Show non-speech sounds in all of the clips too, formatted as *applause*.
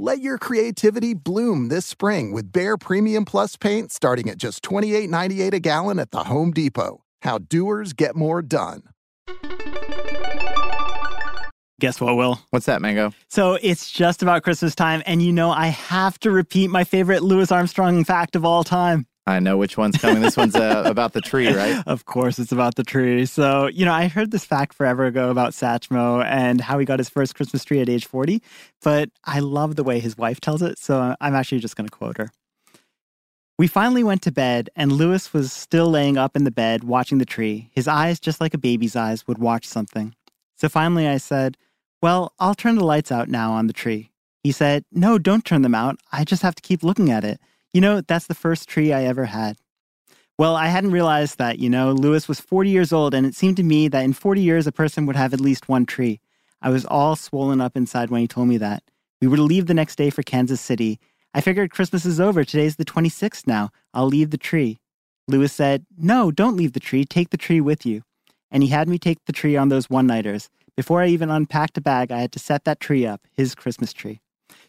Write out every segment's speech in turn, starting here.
Let your creativity bloom this spring with Behr Premium Plus paint starting at just $28.98 a gallon at the Home Depot. How doers get more done. Guess what, Will? What's that, Mango? So it's just about Christmas time, and you know I have to repeat my favorite Louis Armstrong fact of all time. I know which one's coming. This one's uh, *laughs* about the tree, right? Of course, it's about the tree. So, you know, I heard this fact forever ago about Satchmo and how he got his first Christmas tree at age 40, but I love the way his wife tells it. So I'm actually just going to quote her. We finally went to bed, and Louis was still laying up in the bed watching the tree. His eyes, just like a baby's eyes, would watch something. So finally I said, Well, I'll turn the lights out now on the tree. He said, No, don't turn them out. I just have to keep looking at it. You know, that's the first tree I ever had. Well, I hadn't realized that, you know, Louis was 40 years old, and it seemed to me that in 40 years, a person would have at least one tree. I was all swollen up inside when he told me that. We were to leave the next day for Kansas City. I figured Christmas is over. Today's the 26th now. I'll leave the tree. Louis said, No, don't leave the tree. Take the tree with you. And he had me take the tree on those one nighters. Before I even unpacked a bag, I had to set that tree up, his Christmas tree.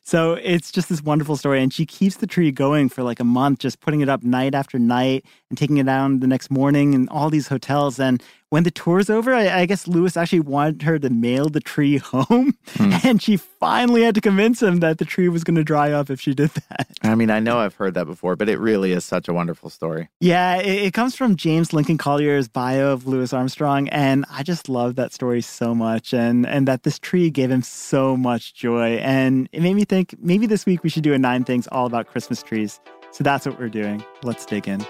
So it's just this wonderful story. And she keeps the tree going for like a month, just putting it up night after night and taking it down the next morning in all these hotels. And when the tour's over, I, I guess Louis actually wanted her to mail the tree home. Mm. *laughs* And she finally had to convince him that the tree was going to dry up if she did that. I mean, I know I've heard that before, but it really is such a wonderful story. Yeah, it, it comes from James Lincoln Collier's bio of Louis Armstrong. And I just love that story so much. And, and that this tree gave him so much joy. And it made me think maybe this week we should do a nine things all about Christmas trees. So that's what we're doing. Let's dig in.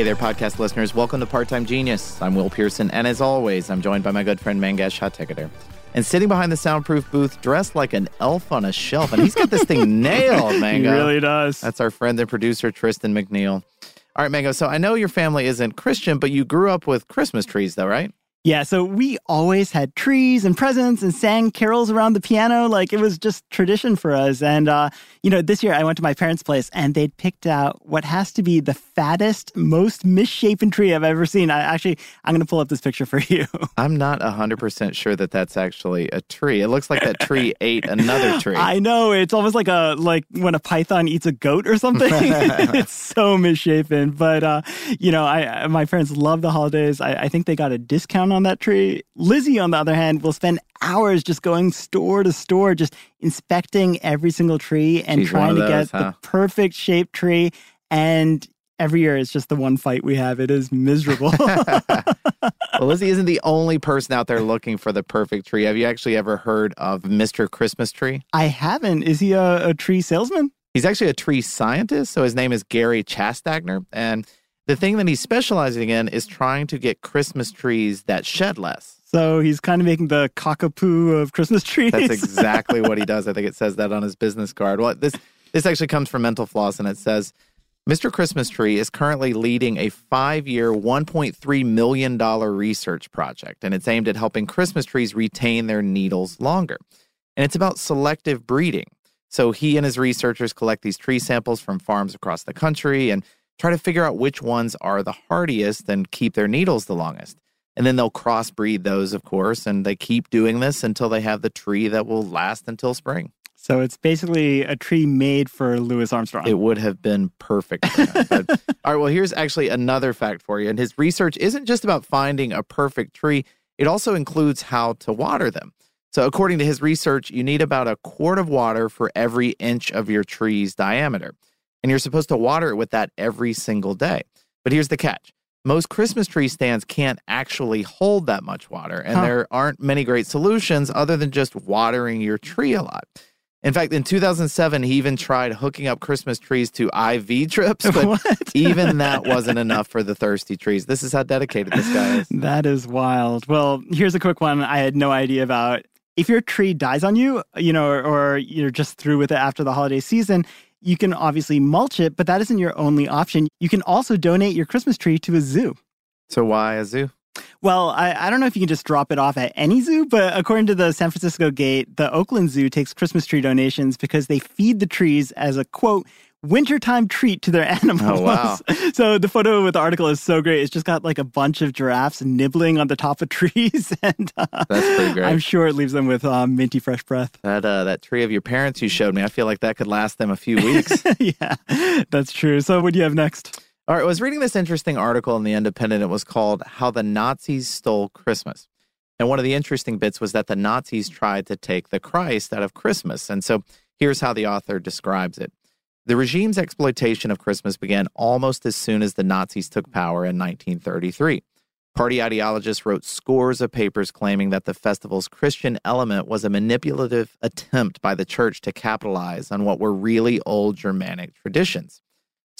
Hey there, podcast listeners. Welcome to Part Time Genius. I'm Will Pearson, and as always, I'm joined by my good friend Mangesh Hattikudur. And sitting behind the soundproof booth, dressed like an elf on a shelf, and he's got this thing *laughs* nailed, Mango. He really does. That's our friend and producer, Tristan McNeil. All right, Mango. So I know your family isn't Christian, but you grew up with Christmas trees, though, right? Yeah, so we always had trees and presents and sang carols around the piano. Like it was just tradition for us. And, uh, you know, this year I went to my parents' place and they'd picked out what has to be the fattest, most misshapen tree I've ever seen. I actually, I'm going to pull up this picture for you. *laughs* I'm not 100% sure that that's actually a tree. It looks like that tree *laughs* ate another tree. I know. It's almost like a, like when a python eats a goat or something. *laughs* it's so misshapen. But, uh, you know, I, my parents love the holidays. I, I think they got a discount on that tree. Lizzie, on the other hand, will spend hours just going store to store, just inspecting every single tree and She's trying to those, get huh? the perfect shaped tree. And every year it's just the one fight we have. It is miserable. *laughs* *laughs* well, Lizzie isn't the only person out there looking for the perfect tree. Have you actually ever heard of Mr. Christmas Tree? I haven't. Is he a, a tree salesman? He's actually a tree scientist. So his name is Gary Chastagner. And The thing that he's specializing in is trying to get Christmas trees that shed less. So he's kind of making the cockapoo of Christmas trees. That's *laughs* exactly what he does. I think it says that on his business card. Well, this this actually comes from Mental Floss, and it says Mr. Christmas Tree is currently leading a five year, $1.3 million research project, and it's aimed at helping Christmas trees retain their needles longer. And it's about selective breeding. So he and his researchers collect these tree samples from farms across the country and try to figure out which ones are the hardiest and keep their needles the longest. And then they'll crossbreed those, of course, and they keep doing this until they have the tree that will last until spring. So it's basically a tree made for Louis Armstrong. It would have been perfect. but, *laughs* all right, well, here's actually another fact for you. And his research isn't just about finding a perfect tree, it also includes how to water them. So, according to his research, you need about a quart of water for every inch of your tree's diameter. And you're supposed to water it with that every single day. But here's the catch most Christmas tree stands can't actually hold that much water, and huh. there aren't many great solutions other than just watering your tree a lot. In fact, in 2007, he even tried hooking up Christmas trees to IV drips, *laughs* but even *laughs* that wasn't enough for the thirsty trees. This is how dedicated this guy is. That is wild. Well, here's a quick one I had no idea about. If your tree dies on you, you know, or, or you're just through with it after the holiday season, you can obviously mulch it, but that isn't your only option. You can also donate your Christmas tree to a zoo. So, why a zoo? Well, I, I don't know if you can just drop it off at any zoo, but according to the San Francisco Gate, the Oakland Zoo takes Christmas tree donations because they feed the trees as a quote, wintertime treat to their *laughs* animals. Oh, wow. *laughs* So the photo with the article is so great. It's just got like a bunch of giraffes nibbling on the top of *laughs* trees. and uh, That's pretty great. I'm sure it leaves them with um, minty fresh breath. That, uh, that tree of your parents you showed me, I feel like that could last them a few weeks. yeah, that's true. So what do you have next? All right, I was reading this interesting article in The Independent. It was called How the Nazis Stole Christmas. And one of the interesting bits was that the Nazis tried to take the Christ out of Christmas. And so here's how the author describes it The regime's exploitation of Christmas began almost as soon as the Nazis took power in 1933. Party ideologists wrote scores of papers claiming that the festival's Christian element was a manipulative attempt by the church to capitalize on what were really old Germanic traditions.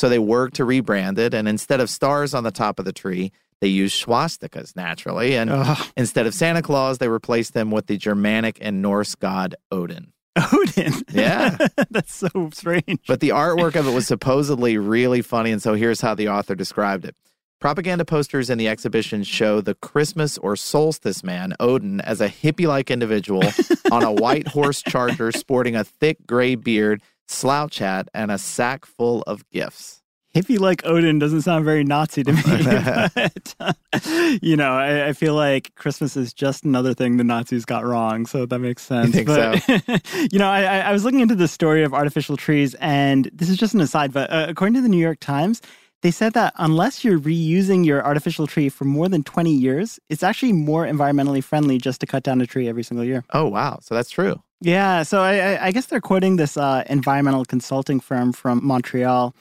So they worked to rebrand it. And instead of stars on the top of the tree, they used swastikas naturally. And Ugh. instead of Santa Claus, they replaced them with the Germanic and Norse god Odin. Odin. Yeah. *laughs* That's so strange. But the artwork of it was supposedly really funny. And so here's how the author described it. Propaganda posters in the exhibition show the Christmas or solstice man, Odin, as a hippie like individual *laughs* on a white horse charger sporting a thick gray beard slouch hat, and a sack full of gifts. Hippie like Odin doesn't sound very Nazi to me. *laughs* but, *laughs* you know, I, I, feel like Christmas is just another thing the Nazis got wrong. So that makes sense. You but, so? *laughs* you know, I, I, was looking into the story of artificial trees, and this is just an aside, but uh, according to the New York Times, they said that unless you're reusing your artificial tree for more than 20 years, it's actually more environmentally friendly just to cut down a tree every single year. Oh, wow. So that's true. Yeah, so I, I guess they're quoting this uh, environmental consulting firm from Montreal,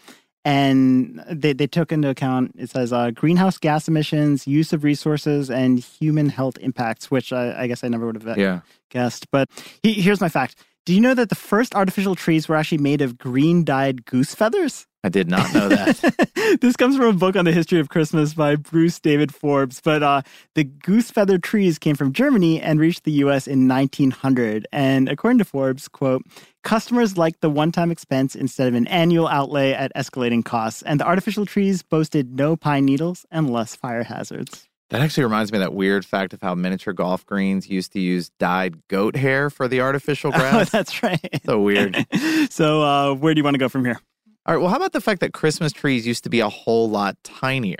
and they, they took into account it says uh, greenhouse gas emissions, use of resources, and human health impacts, which I, I guess I never would have yeah. guessed. But he, here's my fact: Do you know that the first artificial trees were actually made of green dyed goose feathers? I did not know that. *laughs* this comes from a book on the history of Christmas by Bruce David Forbes. But uh, the goose feather trees came from Germany and reached the U.S. in 1900. And according to Forbes, quote, customers liked the one-time expense instead of an annual outlay at escalating costs. And the artificial trees boasted no pine needles and less fire hazards. That actually reminds me of that weird fact of how miniature golf greens used to use dyed goat hair for the artificial *laughs* grass. Oh, that's right. So weird. *laughs* so, uh, where do you want to go from here? All right, well, how about the fact that Christmas trees used to be a whole lot tinier?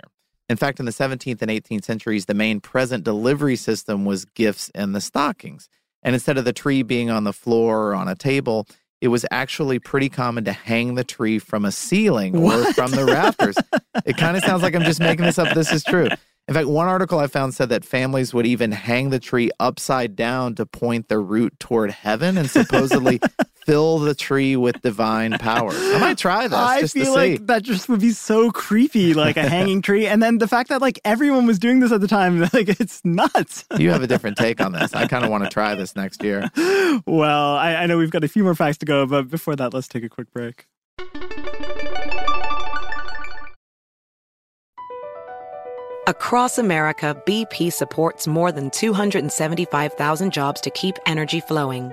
In fact, in the 17th and 18th centuries, the main present delivery system was gifts in the stockings. And instead of the tree being on the floor or on a table, it was actually pretty common to hang the tree from a ceiling what? or from the rafters. it kind of *laughs* sounds like I'm just making this up. This is true. In fact, one article I found said that families would even hang the tree upside down to point the root toward heaven and supposedly *laughs* fill the tree with divine power. I might try this. I feel like that just would be so creepy, like a hanging tree. And then the fact that like everyone was doing this at the time, *laughs* like it's nuts. you have a different take on this. I kind of want to try this next year. *laughs* Well, I, I know we've got a few more facts to go, but before that, let's take a quick break. Across America, BP supports more than 275,000 jobs to keep energy flowing.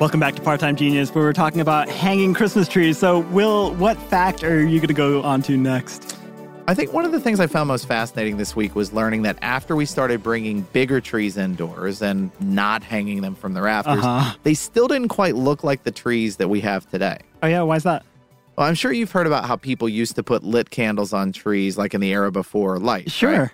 Welcome back to Part Time Genius, where we're talking about hanging Christmas trees. So, Will, what fact are you going to go on to next? I think one of the things I found most fascinating this week was learning that after we started bringing bigger trees indoors and not hanging them from the rafters, Uh-huh. they still didn't quite look like the trees that we have today. Oh, yeah, why is that? Well, I'm sure you've heard about how people used to put lit candles on trees like in the era before light. Sure. right?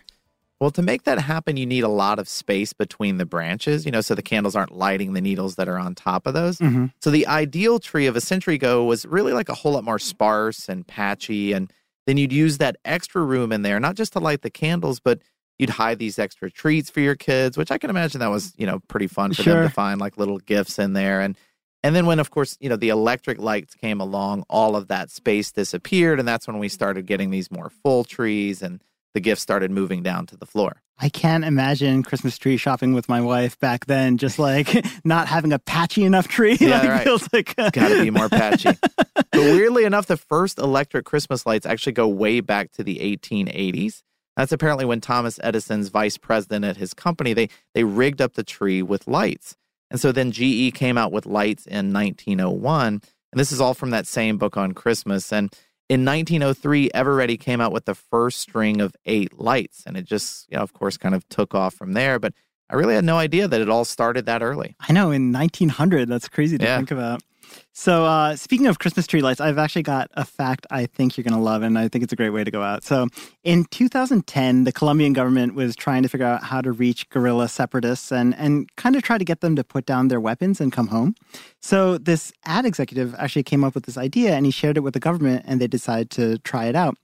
Well, to make that happen, you need a lot of space between the branches, you know, so the candles aren't lighting the needles that are on top of those. hmm So the ideal tree of a century ago was really like a whole lot more sparse and patchy. And then you'd use that extra room in there, not just to light the candles, but you'd hide these extra treats for your kids, which I can imagine that was, you know, pretty fun for them to find like little gifts in there. And and then when of course, you know, the electric lights came along, all of that space disappeared. And that's when we started getting these more full trees and the gifts started moving down to the floor. I can't imagine Christmas tree shopping with my wife back then, just *laughs* like not having a patchy enough tree. *laughs* Yeah, like, right. feels like Gotta be more patchy. *laughs* but weirdly enough, the first electric Christmas lights actually go way back to the 1880s. That's apparently when Thomas Edison's vice president at his company, they they rigged up the tree with lights. And so then GE came out with lights in 1901. And this is all from that same book on Christmas. And in 1903, Eveready came out with the first string of eight lights. And it just, you know, of course, kind of took off from there. But I really had no idea that it all started that early. I know in 1900. That's crazy to Yeah. think about. So, uh, speaking of Christmas tree lights, I've actually got a fact I think you're going to love, and I think it's a great way to go out. So, in 2010, the Colombian government was trying to figure out how to reach guerrilla separatists and, and kind of try to get them to put down their weapons and come home. So, this ad executive actually came up with this idea and he shared it with the government, and they decided to try it out.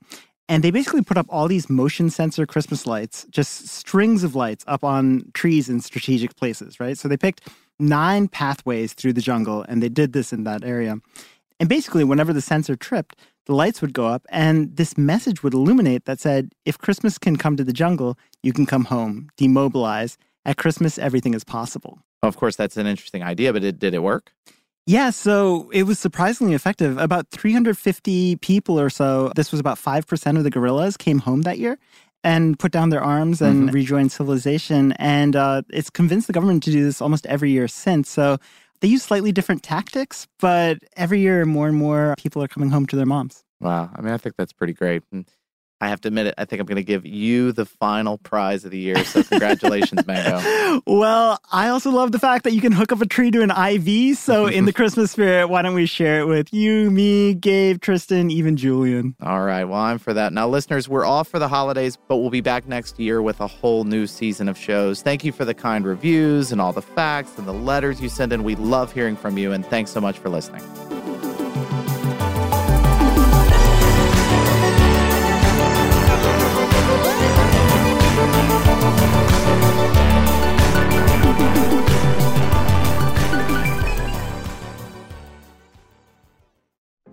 And they basically put up all these motion sensor Christmas lights, just strings of lights up on trees in strategic places, right? So they picked nine pathways through the jungle and they did this in that area. And basically, whenever the sensor tripped, the lights would go up and this message would illuminate that said, if Christmas can come to the jungle, you can come home, demobilize. At Christmas, everything is possible. Of course, that's an interesting idea, but it, did it work? Yeah, so it was surprisingly effective. About 350 people or so, this was about 5% of the guerrillas, came home that year and put down their arms and mm-hmm. rejoined civilization. And uh, it's convinced the government to do this almost every year since. So they use slightly different tactics, but every year more and more people are coming home to their moms. Wow. I mean, I think that's pretty great. And I have to admit it. I think I'm going to give you the final prize of the year. So congratulations, Mango. *laughs* Well, I also love the fact that you can hook up a tree to an IV. So in the *laughs* Christmas spirit, why don't we share it with you, me, Gabe, Tristan, even Julian? All right. Well, I'm for that. Now, listeners, we're off for the holidays, but we'll be back next year with a whole new season of shows. Thank you for the kind reviews and all the facts and the letters you send in. We love hearing from you, and thanks so much for listening.